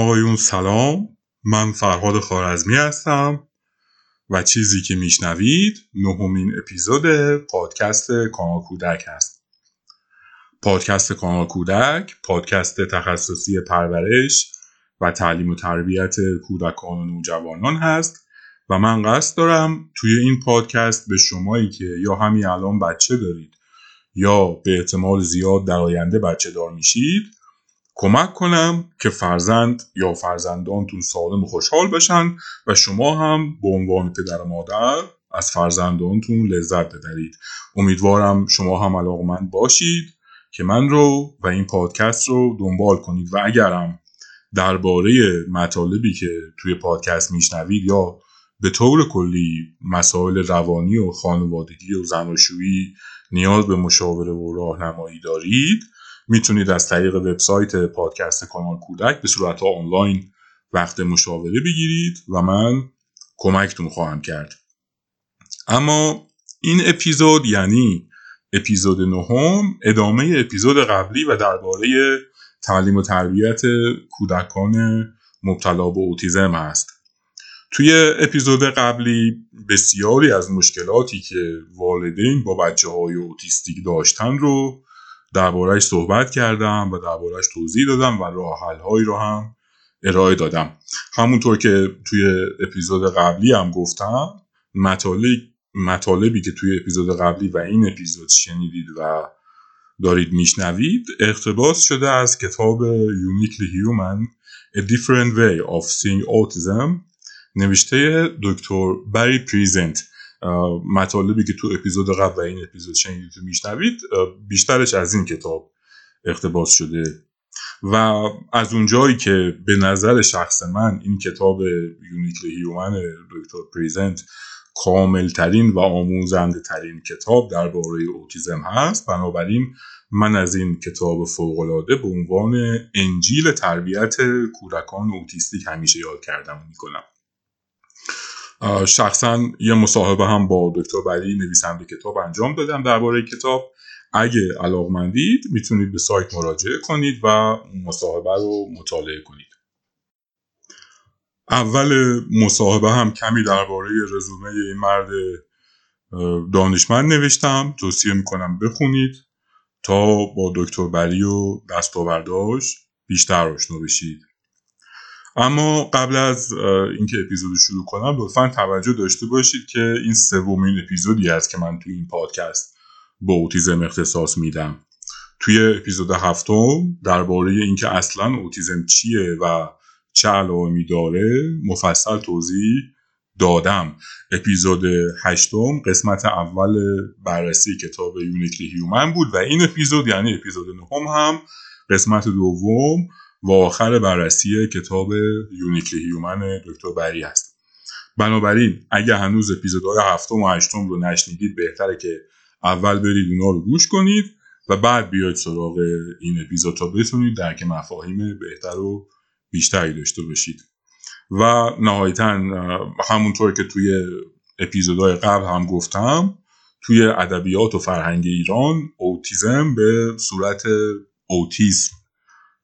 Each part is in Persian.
آقایون سلام من فرهاد خارزمی هستم و چیزی که میشنوید نهمین اپیزود پادکست کانال کودک هست. پادکست کانال کودک پادکست تخصصی پرورش و تعلیم و تربیت کودکان و نوجوانان هست و من قصد دارم توی این پادکست به شمایی که یا همین الان بچه دارید یا به احتمال زیاد در آینده بچه دار میشید کمک کنم که فرزند یا فرزندانتون سالم و خوشحال بشن و شما هم به عنوان پدر مادر از فرزندانتون لذت ببرید. امیدوارم شما هم علاقمند باشید که من رو و این پادکست رو دنبال کنید و اگرم درباره مطالبی که توی پادکست میشنوید یا به طور کلی مسائل روانی و خانوادگی و زناشویی نیاز به مشاوره و راهنمایی دارید می‌تونید از طریق وبسایت پادکست کانال کودک به صورت آنلاین وقت مشاوره بگیرید و من کمکتون خواهم کرد. اما این اپیزود یعنی اپیزود نهم ادامه اپیزود قبلی و درباره تعلیم و تربیت کودکان مبتلا به اوتیزم است. توی اپیزود قبلی بسیاری از مشکلاتی که والدین با بچه های اوتیستیک داشتن رو دربارهش صحبت کردم و دربارهش توضیح دادم و راه هایی رو هم ارائه دادم. همونطور که توی اپیزود قبلی هم گفتم مطالب مطالبی که توی اپیزود قبلی و این اپیزود شنیدید و دارید میشنوید اقتباس شده از کتاب Uniquely Human A Different Way of Seeing Autism نوشته دکتر بری پریزنت مطالبی که تو اپیزود قبل و این اپیزود شنیدید و میشنوید بیشترش از این کتاب اقتباس شده. و از اونجایی که به نظر شخص من این کتاب Uniquely Human دکتر پریزنت کاملترین و آموزنده ترین کتاب درباره اوتیزم هست بنابراین من از این کتاب فوقالعاده به عنوان انجیل تربیت کودکان اوتیستیک همیشه یاد کردم می‌کنم. شخصا یه مصاحبه هم با دکتر بری نویسنده کتاب انجام دادم درباره کتاب. اگه علاقمندید می‌تونید به سایت مراجعه کنید و مصاحبه رو مطالعه کنید. اول مصاحبه هم کمی درباره رزومه این مرد دانشمند نوشتم. توصیه می‌کنم بخونید تا با دکتر بری و دستاورداش بیشتر آشنا بشید. اما قبل از اینکه اپیزود شروع کنم لطفا توجه داشته باشید که این سومین اپیزودی است که من توی این پادکست با اوتیزم اختصاص میدم. توی اپیزود هفتم درباره اینکه اصلا اوتیزم چیه و چه علائمی داره مفصل توضیح دادم. اپیزود هشتم قسمت اول بررسی کتاب Uniquely Human بود و این اپیزود یعنی اپیزود نهم هم قسمت دوم و آخر بررسی کتاب Uniquely Human دکتر بری هست. بنابراین اگر هنوز اپیزودهای هفتم و هشتم رو نشنیدید بهتره که اول برید اونا رو گوش کنید و بعد بیاید سراغ این اپیزود تا بتونید درک مفاهیم بهتر و بیشتری داشته باشید. و نهایتا همونطور که توی اپیزودهای قبل هم گفتم توی ادبیات و فرهنگ ایران اوتیزم به صورت اوتیسم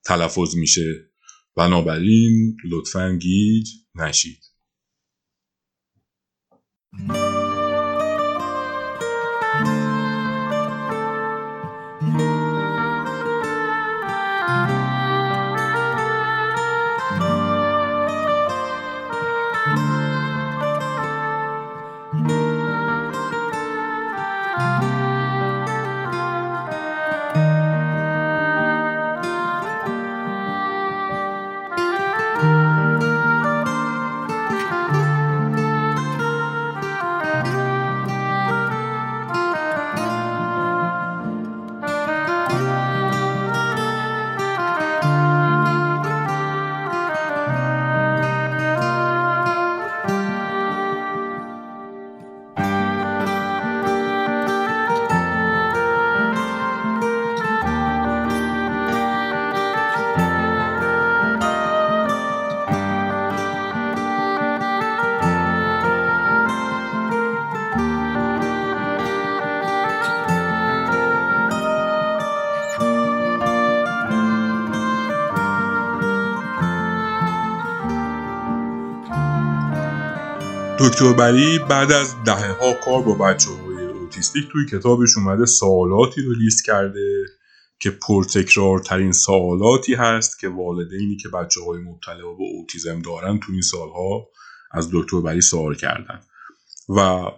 تلفظ میشه. بنابراین لطفا گیج نشید. دکتر بری بعد از دهه ها کار با بچه های اوتیستیک توی کتابش اومده سوالاتی رو لیست کرده که پرتکرارترین سوالاتی هست که والدینی که بچه های مبتلا به اوتیزم دارن تو این سالها از دکتر بری سوال کردن. و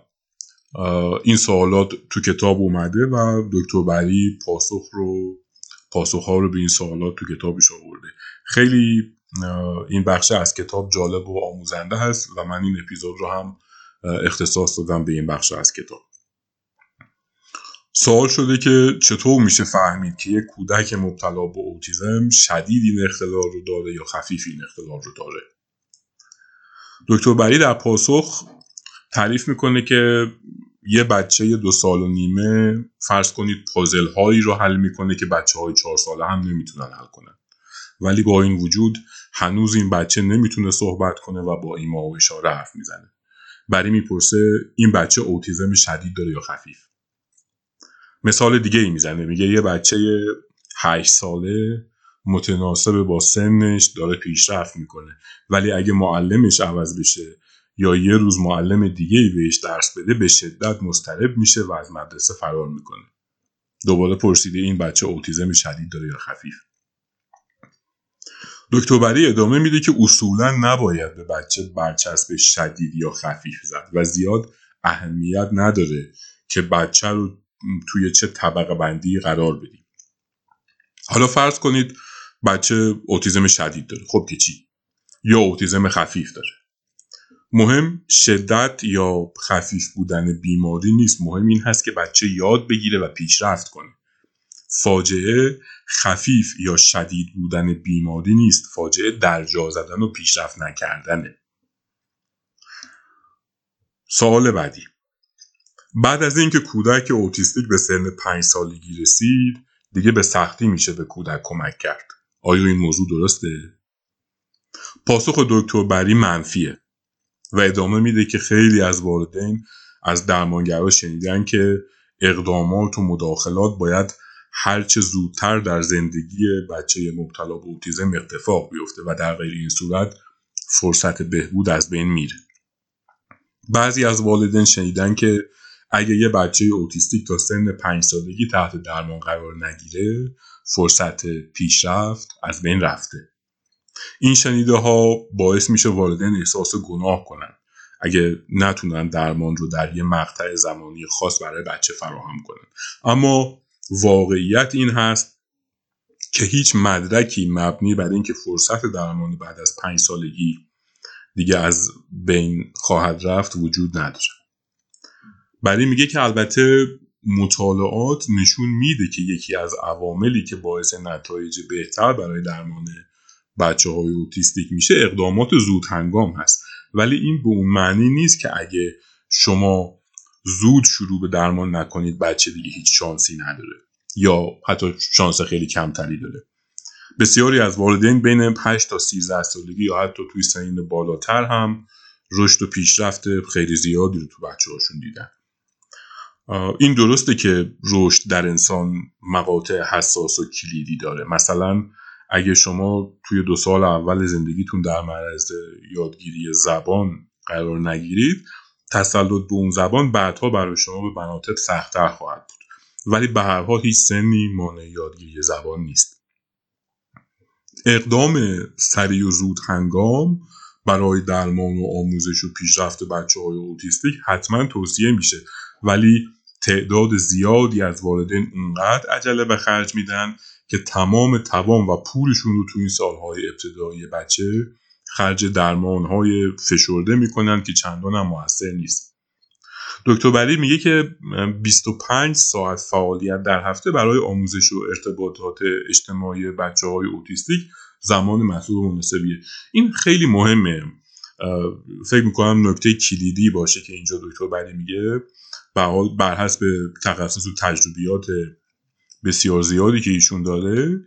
این سوالات تو کتاب اومده و دکتر بری پاسخ رو پاسخ ها رو به این سوالات تو کتابش آورده. خیلی این بخش از کتاب جالب و آموزنده هست و من این اپیزود رو هم اختصاص دادم به این بخش از کتاب. سوال شده که چطور میشه فهمید که یک کودک مبتلا به اوتیزم شدید این اختلال رو داره یا خفیف این اختلال رو داره؟ دکتر بری در پاسخ تعریف می‌کنه که یه بچه دو سال و نیمه فرض کنید پازل هایی رو حل می‌کنه که بچه های چهار ساله هم نمی‌تونن حل کنن. ولی با این وجود هنوز این بچه نمی‌تونه صحبت کنه و با ایما و اشاره حرف می‌زنه. بری می‌پرسه این بچه اوتیزم شدید داره یا خفیف؟ مثال دیگه ای می‌زنه. میگه یه بچه هشت ساله متناسب با سنش داره پیشرفت می‌کنه. ولی اگه معلمش عوض بشه یا یه روز معلم دیگه ای بهش درس بده به شدت مسترب میشه و از مدرسه فرار می‌کنه. دوباره پرسیده این بچه اوتیزم شدید داره یا خفیف؟ دکتر بری ادامه میده که اصولا نباید به بچه برچسب شدید یا خفیف زد و زیاد اهمیت نداره که بچه رو توی چه طبقه بندی قرار بدیم. حالا فرض کنید بچه اوتیزم شدید داره. خب که چی؟ یا اوتیزم خفیف داره. مهم شدت یا خفیف بودن بیماری نیست. مهم این هست که بچه یاد بگیره و پیشرفت کنه. فاجعه خفیف یا شدید بودن بیماری نیست. فاجعه درجا زدن و پیشرفت نکردنه. سوال بعدی. بعد از اینکه کودک اوتیستیک به سن پنج سالگی رسید دیگه به سختی میشه به کودک کمک کرد. آیا این موضوع درسته؟ پاسخ دکتر بری منفیه و ادامه میده که خیلی از والدین از درمانگرا شنیدن که اقدامات و مداخلات باید هرچه زودتر در زندگی بچه مبتلا به اوتیزم اتفاق بیفته و در غیر این صورت فرصت بهبود از بین میره. بعضی از والدین شنیدن که اگه یه بچه اوتیستیک تا سن پنج سالگی تحت درمان قرار نگیره فرصت پیشرفت از بین رفته. این شنیده ها باعث میشه والدین احساس گناه کنن. اگه نتونن درمان رو در یه مقطع زمانی خاص برای بچه فراهم کنن. اما واقعیت این هست که هیچ مدرکی مبنی بر اینکه فرصت درمان بعد از پنج سالگی دیگه از بین خواهد رفت وجود نداره. برای میگه که البته مطالعات نشون میده که یکی از عواملی که باعث نتایج بهتر برای درمان بچه های اوتیستیک میشه اقدامات زود هنگام هست. ولی این به اون معنی نیست که اگه شما زود شروع به درمان نکنید بچه دیگه هیچ شانسی نداره. یا حتی شانس خیلی کمتری داره. بسیاری از والدین بین 8 تا 13 سالگی یا حتی توی سنین بالاتر هم رشد و پیشرفت خیلی زیادی رو تو بچه هاشون دیدن این درسته که رشد در انسان مقاطع حساس و کلیدی داره. مثلا اگه شما توی دو سال اول زندگیتون در معرض یادگیری زبان قرار نگیرید تسلط به اون زبان بعدها برای شما به مناطق سختتر خواهد بود. ولی به هر حال هیچ سنی مانع یادگیری زبان نیست. اقدام سریع و زود هنگام برای درمان و آموزش و پیشرفت بچه های اوتیستیک حتما توصیه میشه. ولی تعداد زیادی از والدین اونقدر عجله به خرج میدن که تمام توان و پولشون رو تو این سالهای ابتدایی بچه خرج درمانهای فشرده می‌کنن که چندان هم موثر نیست. دکتر بری میگه که 25 ساعت فعالیت در هفته برای آموزش و ارتباطات اجتماعی بچه های اوتیستیک زمان محسوب مناسبیه. این خیلی مهمه. فکر می‌کنم نکته کلیدی باشه که اینجا دکتر بری میگه. بر حسب تخصص و تجربیات بسیار زیادی که ایشون داره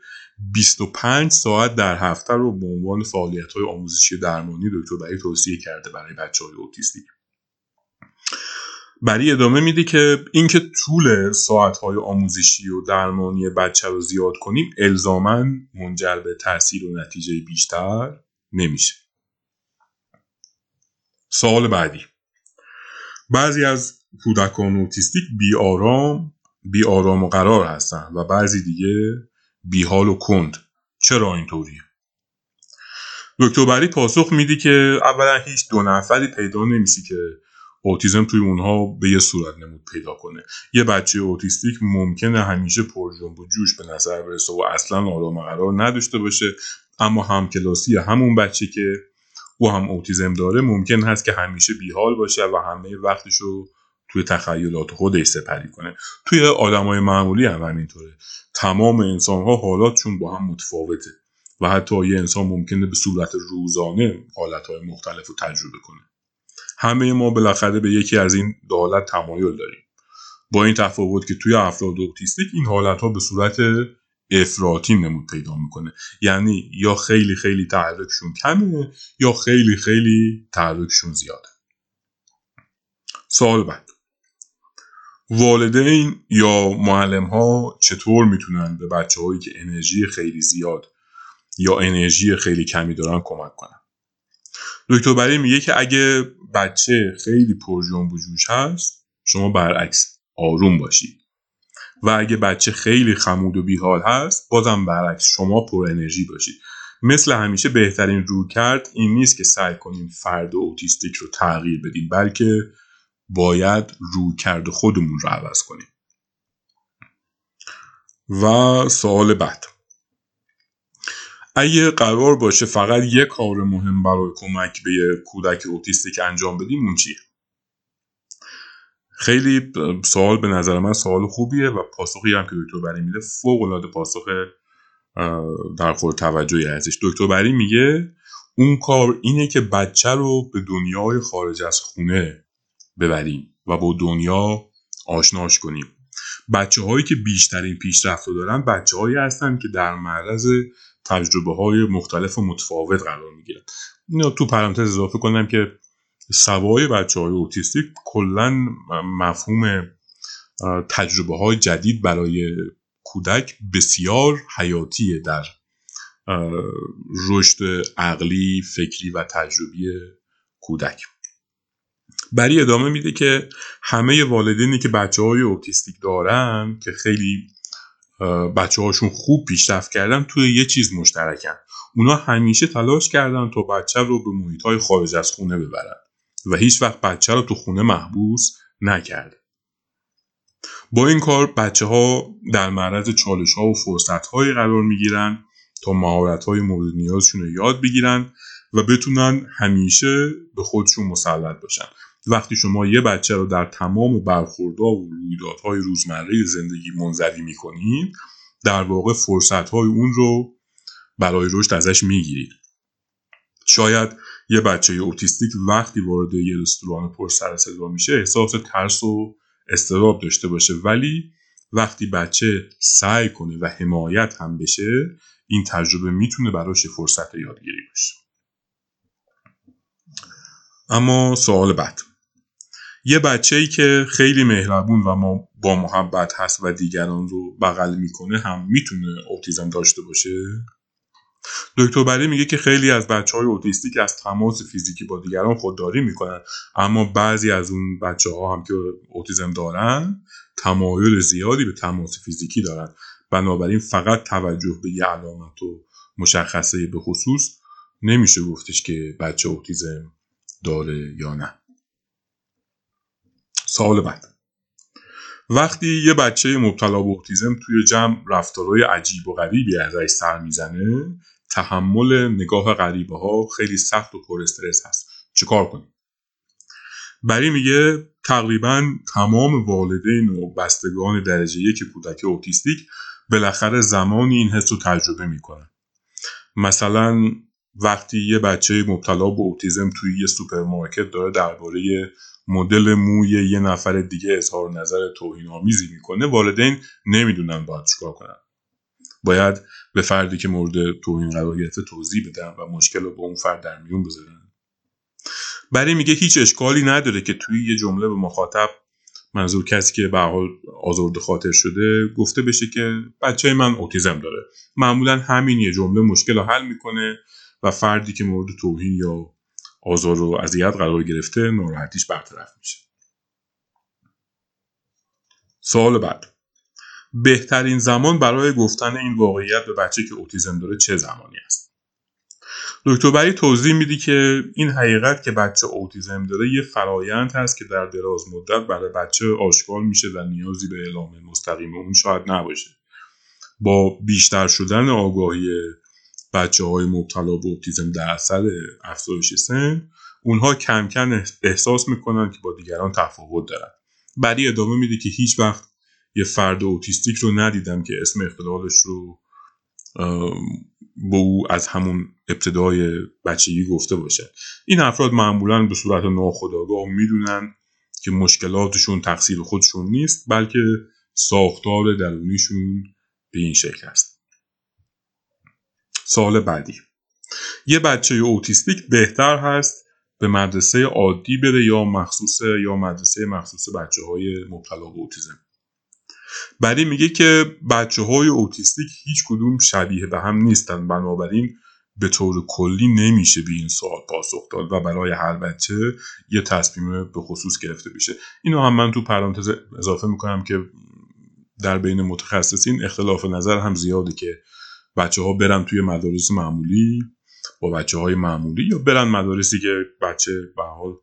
25 ساعت در هفته رو به عنوان فعالیت های آموزشی درمانی دکتر بری توصیه کرده برای بچه های اوتیستیک. بری ادامه میده که اینکه طول ساعت های آموزشی و درمانی بچه رو زیاد کنیم الزاما منجر به تاثیر و نتیجه بیشتر نمیشه. سوال بعدی. بعضی از کودکان اوتیستیک بی آرام بی آرام و قرار هستن و بعضی دیگه بی حال و کند. چرا اینطوریه؟ دکتر بری پاسخ میده که اولا هیچ دو نفری پیدا نمیشه که اوتیزم توی اونها به یه صورت نمود پیدا کنه. یه بچه اوتیستیک ممکنه همیشه پر جنب و جوش به نظر برسه و اصلا آرام قرار نداشته باشه اما همکلاسی همون بچه که او هم اوتیزم داره ممکن هست که همیشه بیحال باشه و همه وقتش رو توی تخیلات خودش سپری کنه. توی آدمای معمولی هم همینطوره. تمام انسان ها حالاتشون با هم متفاوته و حتی یه انسان ممکنه به صورت روزانه حالتهای مختلف رو تجربه کنه. همه ما بالاخره به یکی از این حالت تمایل داریم. با این تفاوت که توی افراد اوتیستیک این حالت ها به صورت افراطی نمود پیدا می‌کنه. یعنی یا خیلی خیلی تحرکشون کمه یا خیلی خیلی تحرکشون زیاده. سوال بعد. والدین یا معلم ها چطور می‌تونن به بچه هایی که انرژی خیلی زیاد یا انرژی خیلی کمی دارن کمک کنن؟ دکتر بری میگه که اگه بچه خیلی پر جنب جوش هست شما برعکس آروم باشید. و اگه بچه خیلی خمود و بیحال هست بازم برعکس شما پر انرژی باشید. مثل همیشه بهترین رو کرد این نیست که سعی کنیم فرد اوتیستیک رو تغییر بدیم بلکه باید رو کرد خودمون رو عوض کنیم. و سوال بعد. اگه قرار باشه فقط یه کار مهم برای کمک به یه کودک اوتیستیک انجام بدیم اون چیه؟ خیلی سوال به نظر من سوال خوبیه و پاسخی هم که دکتر بری میده فوق العاده پاسخ در خور توجهی ازش. دکتر بری میگه اون کار اینه که بچه رو به دنیای خارج از خونه ببریم و با دنیا آشناش کنیم. بچه هایی که بیشترین پیشرفت رو دارن بچه هایی هستن که در معرض تجربه های مختلف و متفاوت قرار می‌گیرن. اینو تو پرانتز اضافه کنم که سوای بچه های اوتیستیک کلا مفهوم تجربه های جدید برای کودک بسیار حیاتیه در رشد عقلی، فکری و تجربی کودک. بری ادامه میده که همه والدینی که بچه های اوتیستیک دارن که خیلی بچه هاشون خوب پیشرفت کردن توی یه چیز مشترکن اونا همیشه تلاش کردن تا بچه رو به محیط های خارج از خونه ببرن و هیچ وقت بچه رو تو خونه محبوس نکرد. با این کار بچه ها در معرض چالش ها و فرصت هایی قرار می گیرن تا مهارت های مورد نیازشون رو یاد بگیرن و بتونن همیشه به خودشون مسلط باشن وقتی شما یه بچه رو در تمام برخوردها و رویدادهای روزمره زندگی منزوی می‌کنید در واقع فرصت های اون رو برای رشد ازش می‌گیرید. شاید یه بچه اوتیستیک وقتی وارد یه رستوران پر سر صدا میشه احساس ترس و استراب داشته باشه ولی وقتی بچه سعی کنه و حمایت هم بشه این تجربه می‌تونه براش فرصت یادگیری باشه. اما سوال بعد. یه بچه ای که خیلی مهربون و ما با محبت هست و دیگران رو بغل می‌کنه هم می‌تونه اوتیزم داشته باشه؟ دکتر بری میگه که خیلی از بچه های اوتیستیک از تماس فیزیکی با دیگران خودداری می‌کنن اما بعضی از اون بچه ها هم که اوتیزم دارن تمایل زیادی به تماس فیزیکی دارن. بنابراین فقط توجه به یه علامت و مشخصه به خصوص نمیشه گفتش که بچه اوتیزم داره یا نه. سوال بعد. وقتی یه بچه مبتلا به اوتیزم توی جمع رفتارهای عجیب و غریبی ازش سر می‌زنه تحمل نگاه غریبه ها خیلی سخت و پر استرس هست. چیکار کنیم؟ بری میگه تقریبا تمام والدین و بستگان درجه یک کودک اوتیستیک بالاخره زمانی این حس رو تجربه می‌کنن. مثلا وقتی یه بچه مبتلا به اوتیزم توی یه سوپرمارکت داره درباره مدل موی یه نفر دیگه اظهار نظر توهین آمیزی می‌کنه والدین نمی‌دونن باید چیکار کنن. باید به فردی که مورد توهین قرار گرفته توضیح بدن و مشکل رو به اون فرد در میون بذارن. برای میگه هیچ اشکالی نداره که توی یه جمله به مخاطب منظور کسی که به حال آزرده خاطر شده گفته بشه که بچه من اوتیزم داره. معمولا همین یه جمله مشکل رو حل می‌کنه. و فردی که مورد توهین یا آزار و اذیت قرار گرفته ناراحتیش برطرف میشه. سوال بعد. بهترین زمان برای گفتن این واقعیت به بچه که اوتیزم داره چه زمانی است؟ دکتر بری توضیح میدی که این حقیقت که بچه اوتیزم داره یه فرایند هست که در دراز مدت برای بچه آشکار میشه و نیازی به اعلام مستقیم اون شاید نباشه. با بیشتر شدن آگاهی بچه های مبتلا به اوتیزم در اثر افزایش سن اونها کم کم احساس می‌کنن که با دیگران تفاوت دارن. بعدی ادامه میده که هیچ وقت یه فرد اوتیستیک رو ندیدم که اسم اختلالش رو به او از همون ابتدای بچگی گفته باشه. این افراد معمولا به صورت ناخودآگاه می‌دونن که مشکلاتشون تقصیر خودشون نیست بلکه ساختار درونیشون به این شکل است. سال بعدی. یه بچه اوتیستیک بهتر هست به مدرسه عادی بره یا مخصوص یا مدرسه مخصوص بچه های مبتلا به اوتیزم. بعدی میگه که بچه های اوتیستیک هیچ کدوم شبیه به هم نیستن. بنابراین به طور کلی نمیشه به این سوال پاسخ داد و برای هر بچه یه تصمیم به خصوص گرفته بشه اینو هم من تو پرانتز اضافه می‌کنم که در بین متخصصین اختلاف نظر هم زیاده که بچه ها برن توی مدارس معمولی؟ با بچه های معمولی یا برن مدارسی که بچه به حال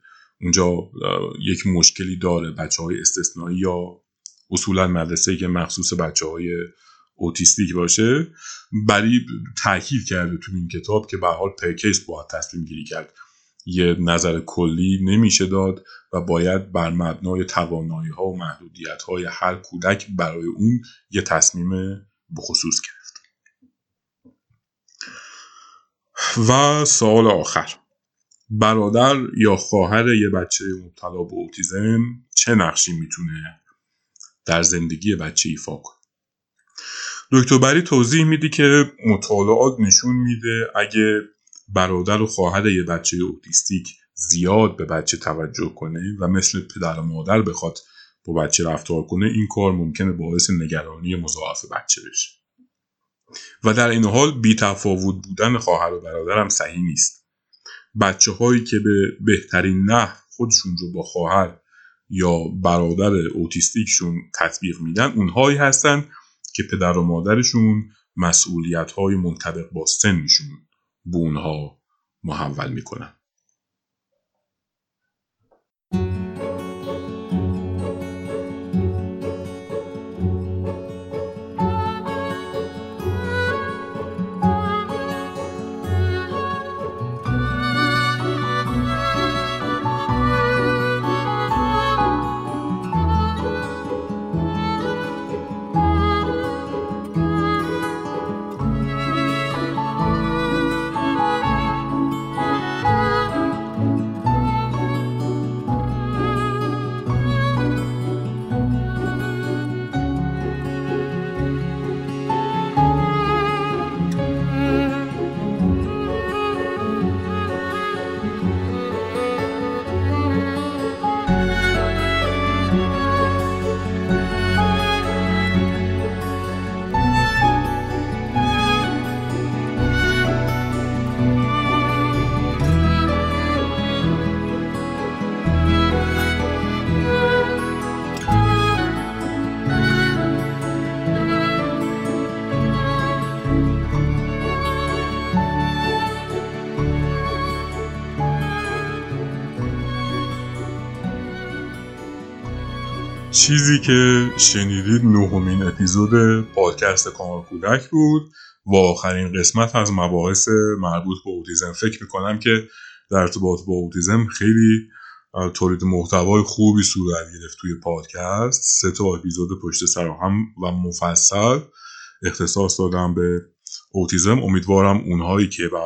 اونجا یک مشکلی داره؟ بچه های استثنایی یا اصولا مدرسه که مخصوص بچه های اوتیستیک باشه؟ بری تاکید کرده تو این کتاب که به حال per case باید تصمیم گیری کرد. یه نظر کلی نمیشه داد و باید بر مبنای توانایی ها و محدودیت های هر کودک برای اون یه تصمیم بخصوص گرفت و سوال آخر. برادر یا خواهر یه بچه مبتلا به اوتیزم چه نقشی می‌تونه در زندگی بچه ایفا کنه؟ دکتر بری توضیح میده که مطالعات نشون میده اگه برادر و خواهر یه بچه اوتیستیک زیاد به بچه توجه کنه و مثل پدر و مادر بخواد با بچه رفتار کنه این کار ممکنه باعث نگرانی مضاعف بچه بشه. و در این حال بی تفاوت بودن خواهر و برادر هم صحیح نیست. بچه هایی که به بهترین نه خودشون رو با خواهر یا برادر اوتیستیکشون تطبیق میدن اونهایی هستن که پدر و مادرشون مسئولیت های منطبق با سنشون به اونها محول می‌کنن. چیزی که شنیدید نهمین اپیزود پادکست کامل کودک بود و آخرین قسمت از مباحث مربوط به اوتیزم. فکر می‌کنم که در ارتباط با اوتیزم خیلی تولید محتوای خوبی صورت گرفت توی پادکست. سه تا اپیزود پشت سر هم و مفصل اختصاص دادم به اوتیزم. امیدوارم اونهایی که به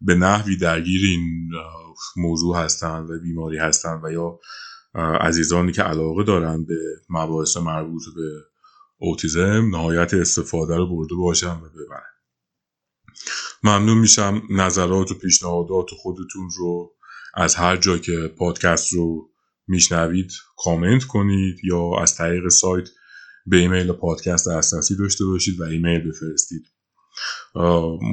به نحوی درگیر این موضوع هستن و بیماری هستن و یا عزیزانی که علاقه دارن به مباحث مربوط به اوتیزم نهایت استفاده رو برده باشن و ببرن. ممنون میشم نظرات و پیشنهادات خودتون رو از هر جا که پادکست رو میشنوید کامنت کنید یا از طریق سایت به ایمیل پادکست دسترسی داشته باشید و ایمیل بفرستید.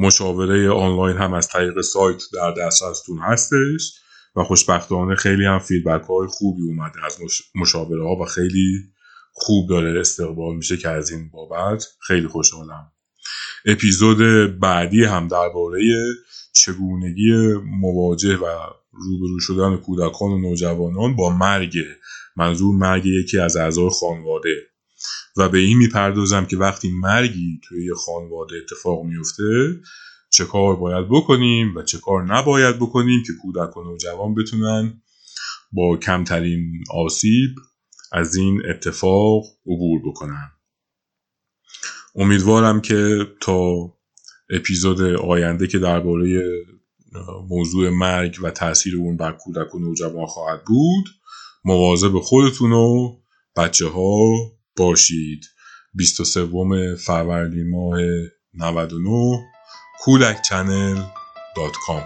مشاوره آنلاین هم از طریق سایت در دسترستون هستش. و خوشبختانه خیلی هم فیدبک های خوبی اومده از مشاوره ها و خیلی خوب داره استقبال میشه که از این بابت. خیلی خوشحالم. اپیزود بعدی هم درباره چگونگی مواجه و روبرو شدن کودکان و نوجوانان با مرگ منظور مرگ یکی از اعضای خانواده. و به این می‌پردازم که وقتی مرگی توی یه خانواده اتفاق میفته چه کار باید بکنیم و چه کار نباید بکنیم که کودک و نوجوان بتونن با کمترین آسیب از این اتفاق عبور بکنن. امیدوارم که تا اپیزود آینده که درباره موضوع مرگ و تاثیر اون بر کودک و نوجوان خواهد بود مواظب خودتون و بچه ها باشید 23 فروردین ماه 99 کودک چنل دات کام